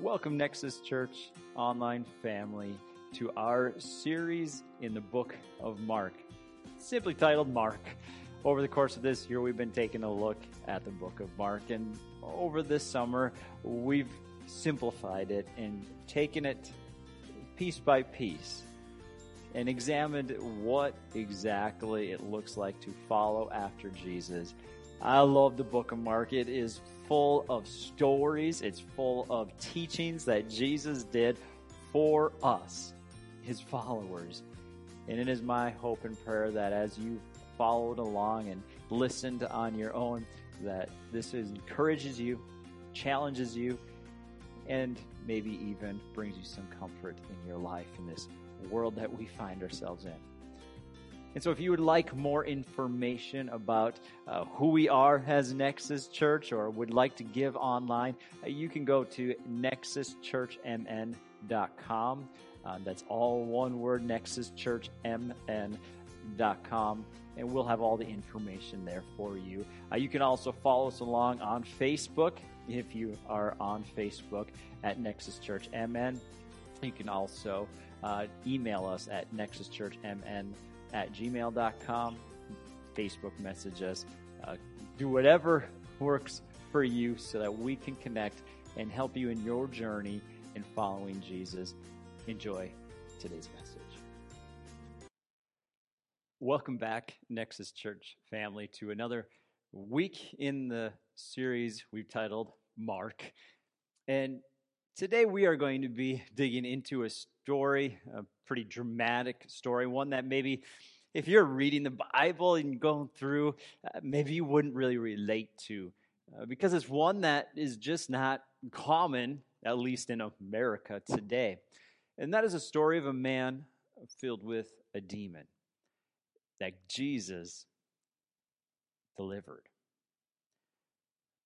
Welcome, Nexus Church online family, to our series in the book of Mark, simply titled Mark. Over the course of this year, we've been taking a look at the book of Mark, and over this summer, we've simplified it and taken it piece by piece and examined what exactly it looks like to follow after Jesus. I love the book of Mark. It is full of stories, it's full of teachings that Jesus did for us, his followers. And it is my hope and prayer that as you followed along and listened on your own, that this encourages you, challenges you, and maybe even brings you some comfort in your life in this world that we find ourselves in. And so, if you would like more information about uh, who we are as Nexus Church or would like to give online, uh, you can go to nexuschurchmn.com. Uh, that's all one word, nexuschurchmn.com. And we'll have all the information there for you. Uh, you can also follow us along on Facebook if you are on Facebook at Nexus Church MN. You can also uh, email us at nexuschurchmn.com at gmail.com, Facebook message us, uh, do whatever works for you so that we can connect and help you in your journey in following Jesus. Enjoy today's message. Welcome back, Nexus Church family, to another week in the series we've titled Mark. And today we are going to be digging into a story, a pretty dramatic story, one that maybe if you're reading the Bible and going through, uh, maybe you wouldn't really relate to, uh, because it's one that is just not common, at least in America today. And that is a story of a man filled with a demon that Jesus delivered.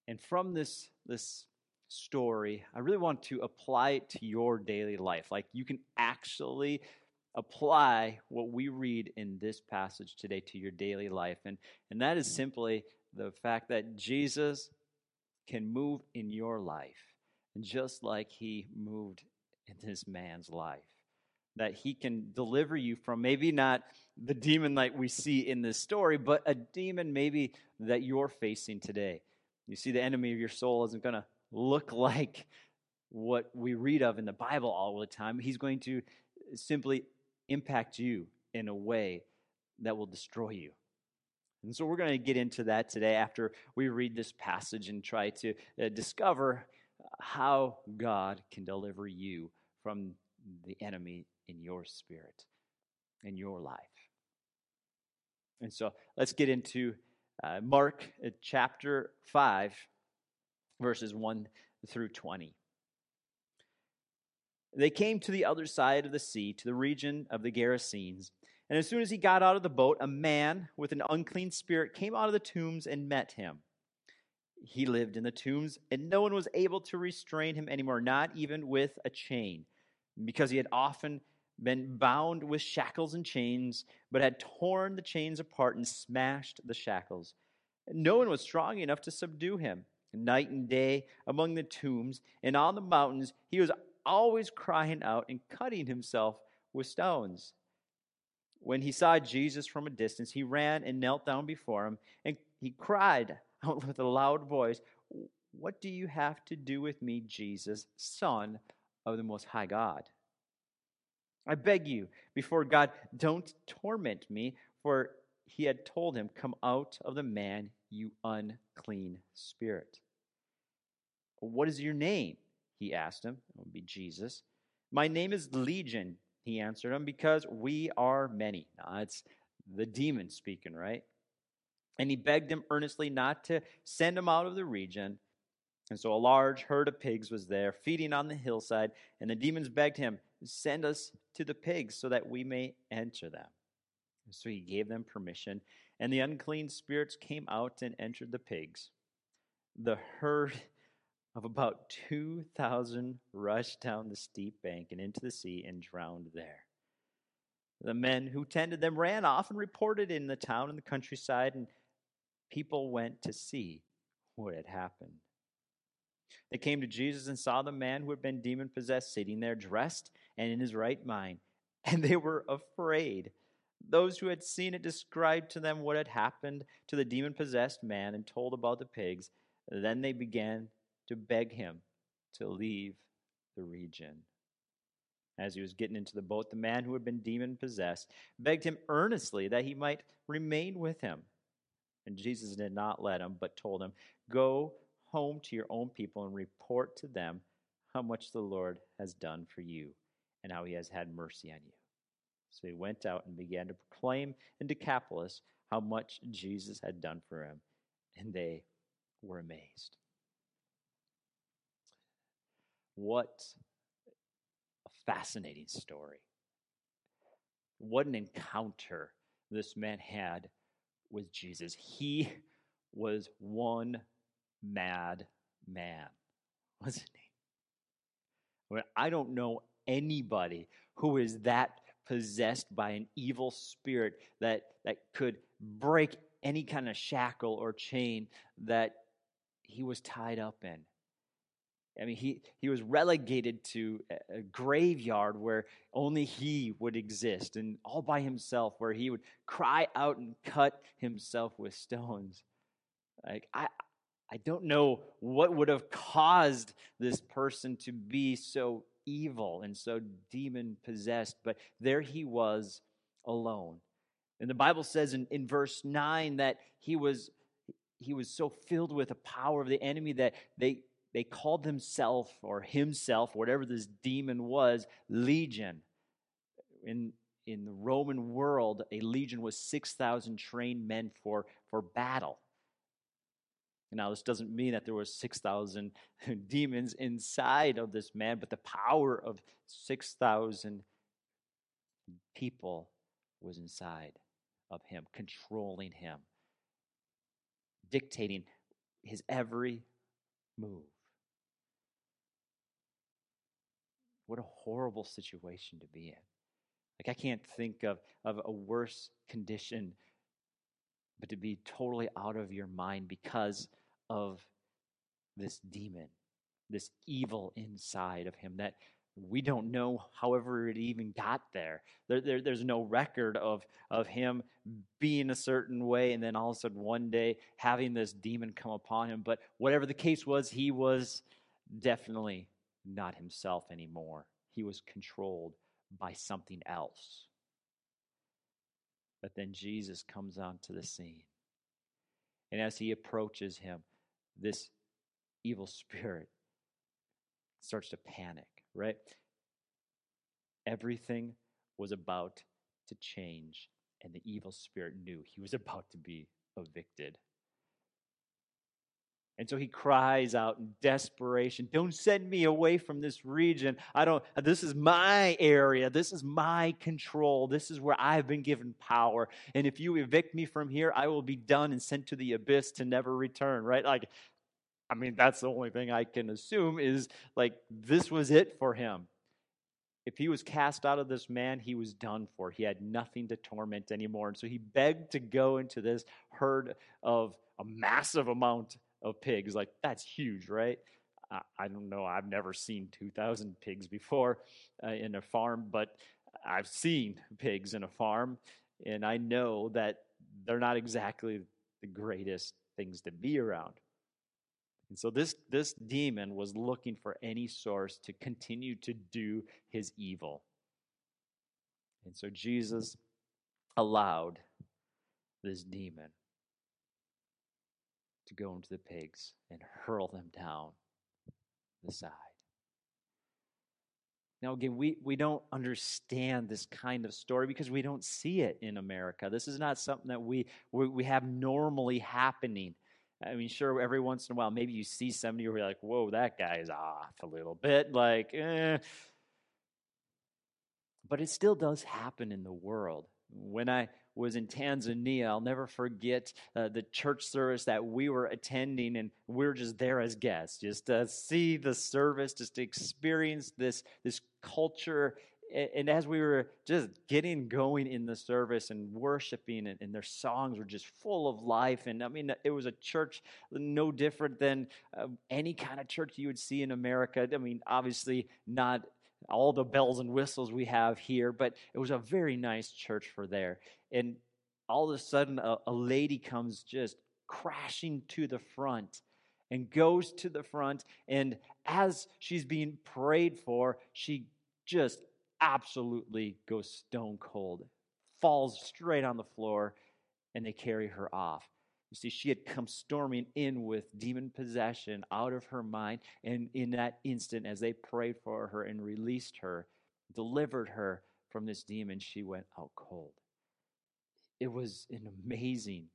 And from this, this story, I really want to apply it to your daily life. Like you can actually apply what we read in this passage today to your daily life. And, and that is simply the fact that Jesus can move in your life, And just like he moved in this man's life. That he can deliver you from maybe not the demon like we see in this story, but a demon maybe that you're facing today. You see, the enemy of your soul isn't going to look like what we read of in the Bible all the time. He's going to simply impact you in a way that will destroy you. And so we're going to get into that today after we read this passage and try to uh, discover how God can deliver you from the enemy in your spirit, in your life. And so let's get into uh, Mark uh, chapter 5, verses 1 through 20. They came to the other side of the sea, to the region of the Gerasenes. And as soon as he got out of the boat, a man with an unclean spirit came out of the tombs and met him. He lived in the tombs, and no one was able to restrain him anymore, not even with a chain, because he had often been bound with shackles and chains, but had torn the chains apart and smashed the shackles. No one was strong enough to subdue him. Night and day among the tombs and on the mountains, he was always crying out and cutting himself with stones. When he saw Jesus from a distance, he ran and knelt down before him, and he cried out with a loud voice, What do you have to do with me, Jesus, Son of the Most High God? I beg you, before God, don't torment me, for he had told him, Come out of the man, you unclean spirit. What is your name? he asked him. It would be Jesus. My name is Legion, he answered him, because we are many. Now, it's the demon speaking, right? And he begged him earnestly not to send him out of the region. And so a large herd of pigs was there, feeding on the hillside, and the demons begged him, Send us to the pigs so that we may enter them. So he gave them permission, and the unclean spirits came out and entered the pigs. The herd of about 2,000 rushed down the steep bank and into the sea and drowned there. The men who tended them ran off and reported in the town and the countryside, and people went to see what had happened. They came to Jesus and saw the man who had been demon possessed sitting there, dressed and in his right mind, and they were afraid. Those who had seen it described to them what had happened to the demon possessed man and told about the pigs. Then they began to beg him to leave the region. As he was getting into the boat, the man who had been demon possessed begged him earnestly that he might remain with him. And Jesus did not let him, but told him, Go home to your own people and report to them how much the Lord has done for you and how he has had mercy on you. So he went out and began to proclaim in Decapolis how much Jesus had done for him, and they were amazed. What a fascinating story. What an encounter this man had with Jesus. He was one mad man, wasn't he? I don't know anybody who is that possessed by an evil spirit that, that could break any kind of shackle or chain that he was tied up in. I mean, he, he was relegated to a graveyard where only he would exist and all by himself, where he would cry out and cut himself with stones. Like, I, I don't know what would have caused this person to be so evil and so demon possessed, but there he was alone. And the Bible says in, in verse 9 that he was he was so filled with the power of the enemy that they they called themselves or himself, whatever this demon was, legion. In in the Roman world, a legion was 6,000 trained men for, for battle. Now, this doesn't mean that there was 6,000 demons inside of this man, but the power of 6,000 people was inside of him, controlling him, dictating his every move. What a horrible situation to be in. Like, I can't think of, of a worse condition, but to be totally out of your mind because of this demon, this evil inside of him that we don't know however it even got there. there, there there's no record of, of him being a certain way and then all of a sudden one day having this demon come upon him. But whatever the case was, he was definitely not himself anymore. He was controlled by something else. But then Jesus comes onto the scene. And as he approaches him, this evil spirit starts to panic, right? Everything was about to change, and the evil spirit knew he was about to be evicted. And so he cries out in desperation, Don't send me away from this region. I don't, this is my area. This is my control. This is where I've been given power. And if you evict me from here, I will be done and sent to the abyss to never return, right? Like, I mean, that's the only thing I can assume is like this was it for him. If he was cast out of this man, he was done for. He had nothing to torment anymore. And so he begged to go into this herd of a massive amount of pigs. Like, that's huge, right? I don't know. I've never seen 2,000 pigs before uh, in a farm, but I've seen pigs in a farm, and I know that they're not exactly the greatest things to be around. And so this, this demon was looking for any source to continue to do his evil. And so Jesus allowed this demon to go into the pigs and hurl them down the side. Now, again, we, we don't understand this kind of story because we don't see it in America. This is not something that we, we, we have normally happening. I mean, sure, every once in a while, maybe you see somebody where you're like, whoa, that guy's off a little bit. Like, eh. But it still does happen in the world. When I was in Tanzania. I'll never forget uh, the church service that we were attending, and we were just there as guests, just to see the service, just to experience this, this culture and as we were just getting going in the service and worshiping, and, and, their songs were just full of life. And I mean, it was a church no different than uh, any kind of church you would see in America. I mean, obviously, not all the bells and whistles we have here, but it was a very nice church for there. And all of a sudden, a, a lady comes just crashing to the front and goes to the front. And as she's being prayed for, she just absolutely goes stone cold, falls straight on the floor, and they carry her off. You see, she had come storming in with demon possession out of her mind. And in that instant, as they prayed for her and released her, delivered her from this demon, she went out cold. It was an amazing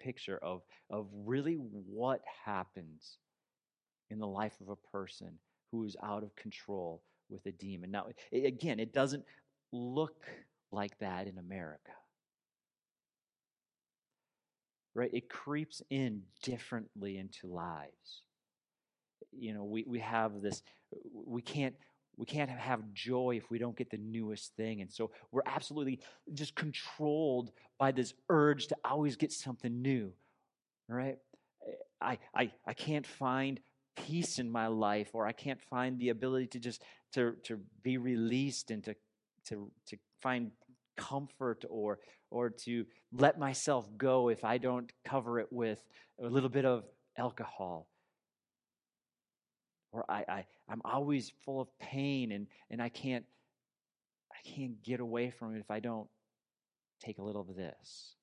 picture of, of really what happens in the life of a person who is out of control with a demon. Now, again, it doesn't look like that in America. Right? It creeps in differently into lives. You know, we, we have this, we can't we can't have joy if we don't get the newest thing. And so we're absolutely just controlled by this urge to always get something new. Right? I, I, I can't find peace in my life or I can't find the ability to just to, to be released and to, to, to find comfort or, or to let myself go if I don't cover it with a little bit of alcohol. Or I, I, I'm always full of pain and, and I can't I can't get away from it if I don't take a little of this.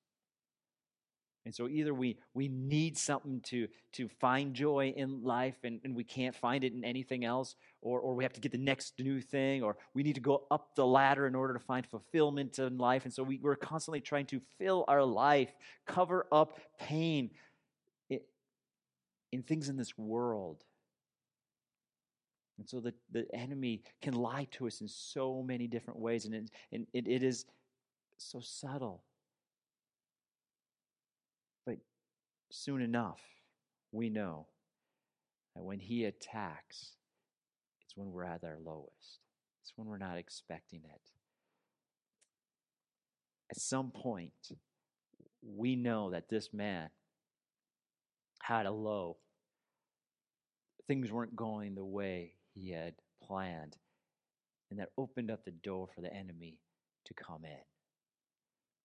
And so either we, we need something to, to find joy in life and, and we can't find it in anything else, or, or we have to get the next new thing, or we need to go up the ladder in order to find fulfillment in life. And so we, we're constantly trying to fill our life, cover up pain in, in things in this world. And so the, the enemy can lie to us in so many different ways, and it, and it, it is so subtle. Soon enough, we know that when he attacks, it's when we're at our lowest. It's when we're not expecting it. At some point, we know that this man had a low. Things weren't going the way he had planned. And that opened up the door for the enemy to come in.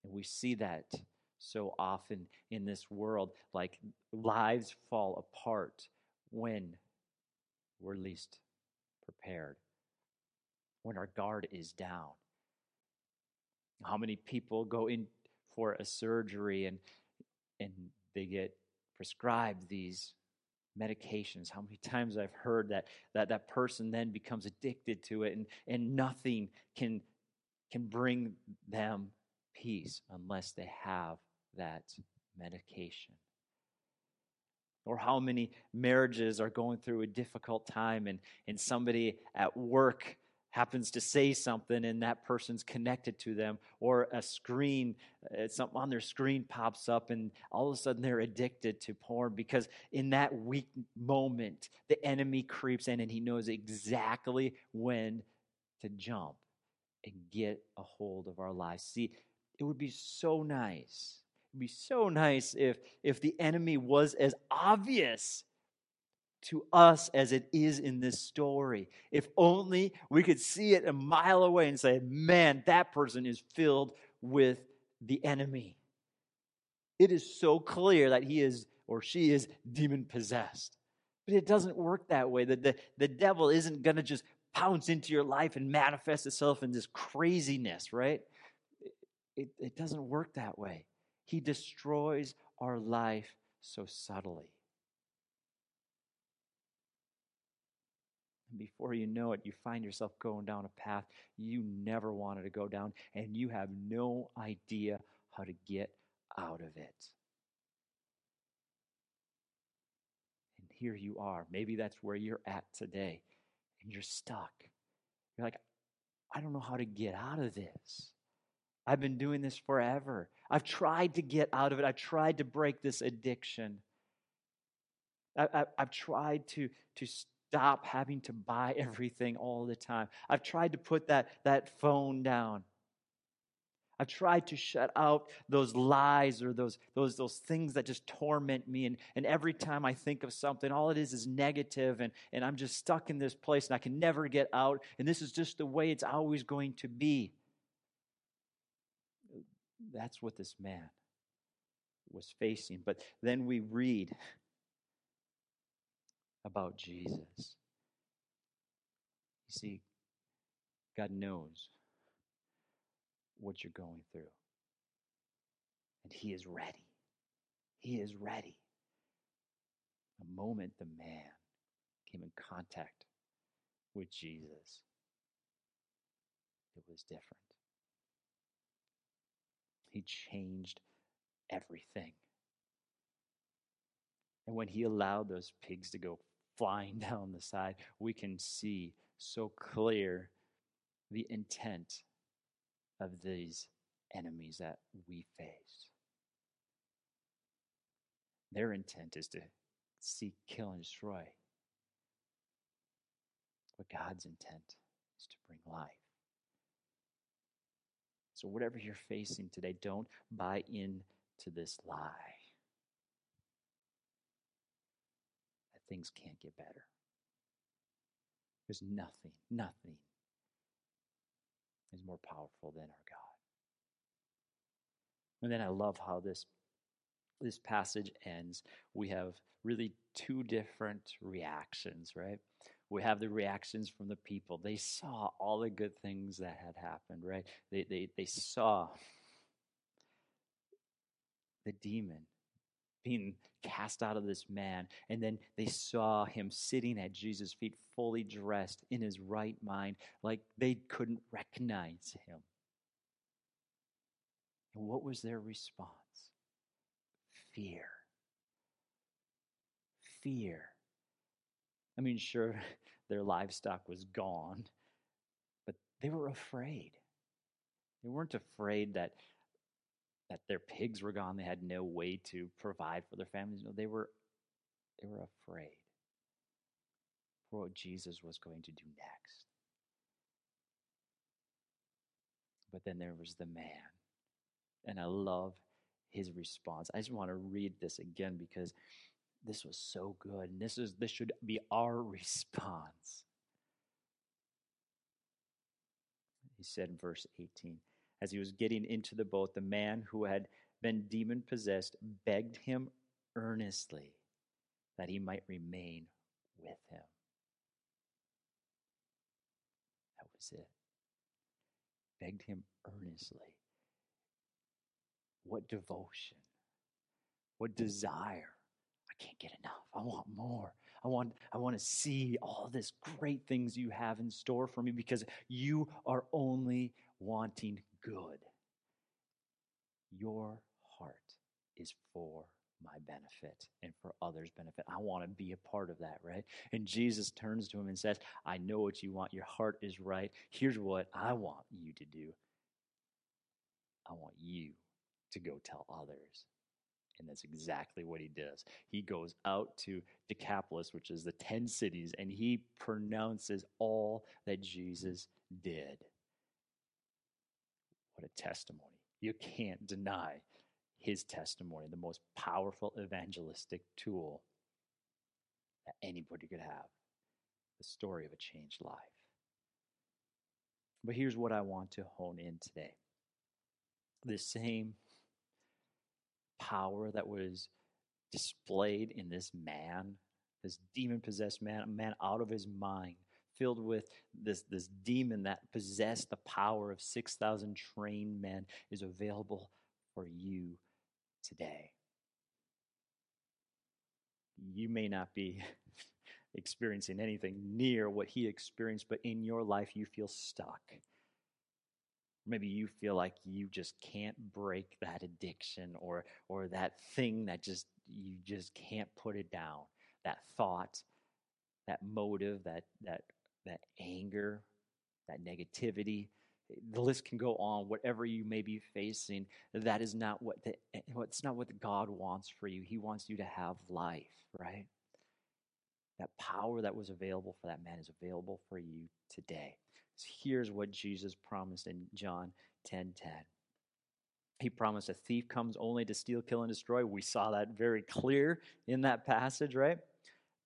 And we see that so often in this world. Like lives fall apart when we're least prepared, when our guard is down. How many people go in for a surgery and and they get prescribed these medications how many times i've heard that that that person then becomes addicted to it and and nothing can can bring them peace unless they have that medication. Or how many marriages are going through a difficult time and, and somebody at work happens to say something and that person's connected to them, or a screen, uh, something on their screen pops up and all of a sudden they're addicted to porn because in that weak moment, the enemy creeps in and he knows exactly when to jump and get a hold of our lives. See, it would be so nice It'd be so nice if, if the enemy was as obvious to us as it is in this story. If only we could see it a mile away and say, man, that person is filled with the enemy. It is so clear that he is or she is demon possessed. But it doesn't work that way. The, the, the devil isn't going to just pounce into your life and manifest itself in this craziness, right? It, it doesn't work that way. He destroys our life so subtly. And before you know it, you find yourself going down a path you never wanted to go down, and you have no idea how to get out of it. And here you are. Maybe that's where you're at today, and you're stuck. You're like, I don't know how to get out of this. I've been doing this forever. I've tried to get out of it. I've tried to break this addiction. I, have tried to, to, stop having to buy everything all the time. I've tried to put that, that phone down. I've tried to shut out those lies or those, those, those things that just torment me. And, and every time I think of something, all it is is negative, and, and I'm just stuck in this place and I can never get out. And this is just the way it's always going to be. That's what this man was facing. But then we read about Jesus. You see, God knows what you're going through. And He is ready. He is ready. The moment the man came in contact with Jesus, it was different. He changed everything. And when he allowed those pigs to go flying down the side, we can see so clear the intent of these enemies that we face. Their intent is to seek, kill, and destroy. But God's intent is to bring life. So, whatever you're facing today, don't buy into this lie that things can't get better. There's nothing, nothing is more powerful than our God. And then I love how this this passage ends. We have really two different reactions, right? We have the reactions from the people. They saw all the good things that had happened, right? They they they saw the demon being cast out of this man. And then they saw him sitting at Jesus' feet, fully dressed in his right mind, like they couldn't recognize him. And what was their response? Fear. Fear. I mean, sure, their livestock was gone, but they were afraid. They weren't afraid that that their pigs were gone. They had no way to provide for their families. No, they were they were afraid for what Jesus was going to do next. But then there was the man. And I love his response. I just want to read this again because this was so good. And this is this should be our response. He said in verse 18. As he was getting into the boat, the man who had been demon possessed begged him earnestly that he might remain with him. That was it. Begged him earnestly. What devotion, what desire. I can't get enough. I want more. I want, I want to see all this great things you have in store for me because you are only wanting good. Your heart is for my benefit and for others' benefit. I want to be a part of that, right? And Jesus turns to him and says, I know what you want. Your heart is right. Here's what I want you to do I want you to go tell others. And that's exactly what he does. He goes out to Decapolis, which is the 10 cities, and he pronounces all that Jesus did. What a testimony. You can't deny his testimony, the most powerful evangelistic tool that anybody could have the story of a changed life. But here's what I want to hone in today the same power that was displayed in this man, this demon possessed man, a man out of his mind, filled with this, this demon that possessed the power of 6,000 trained men is available for you today. You may not be experiencing anything near what he experienced, but in your life you feel stuck. Maybe you feel like you just can't break that addiction or or that thing that just you just can't put it down. That thought, that motive, that that that anger, that negativity. Eh, the list can go on. Whatever you may be facing, that is not what the, eh, what's not what God wants for you. He wants you to have life, right? That power that was available for that man is available for you today. So here's what Jesus promised in John 10 10. He promised a thief comes only to steal, kill, and destroy. We saw that very clear in that passage, right?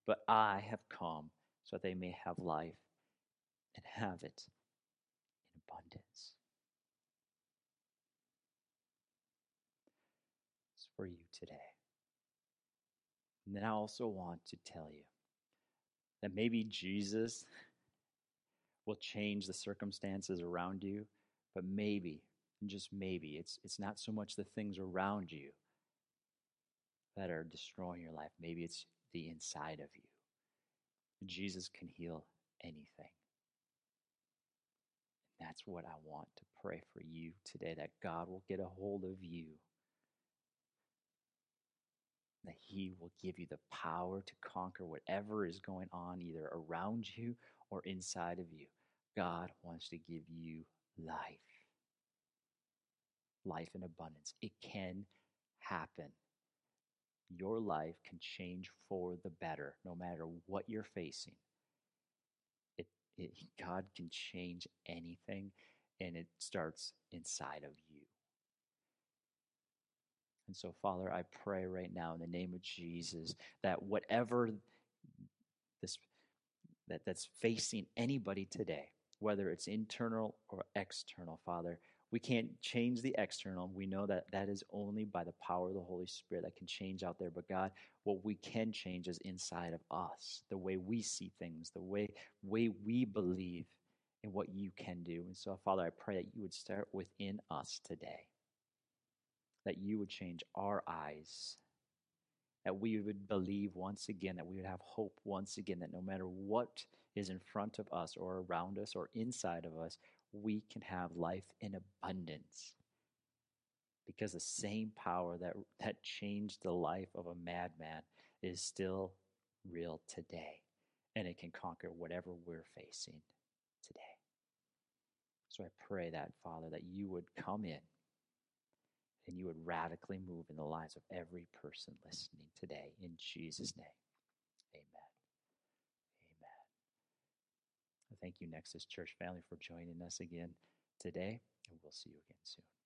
But I have come so that they may have life and have it in abundance. It's for you today. And then I also want to tell you that maybe Jesus will change the circumstances around you, but maybe, just maybe, it's, it's not so much the things around you that are destroying your life. Maybe it's the inside of you. Jesus can heal anything. That's what I want to pray for you today that God will get a hold of you that He will give you the power to conquer whatever is going on, either around you or inside of you. God wants to give you life, life in abundance. It can happen. Your life can change for the better no matter what you're facing. It, it, God can change anything, and it starts inside of you. And so, Father, I pray right now in the name of Jesus that whatever this that, that's facing anybody today, whether it's internal or external, Father, we can't change the external. We know that that is only by the power of the Holy Spirit that can change out there. But God, what we can change is inside of us, the way we see things, the way way we believe in what you can do. And so, Father, I pray that you would start within us today that you would change our eyes, that we would believe once again, that we would have hope once again, that no matter what is in front of us or around us or inside of us, we can have life in abundance. Because the same power that, that changed the life of a madman is still real today, and it can conquer whatever we're facing today. So I pray that, Father, that you would come in and you would radically move in the lives of every person listening today. In Jesus' name, amen. Amen. Thank you, Nexus Church family, for joining us again today, and we'll see you again soon.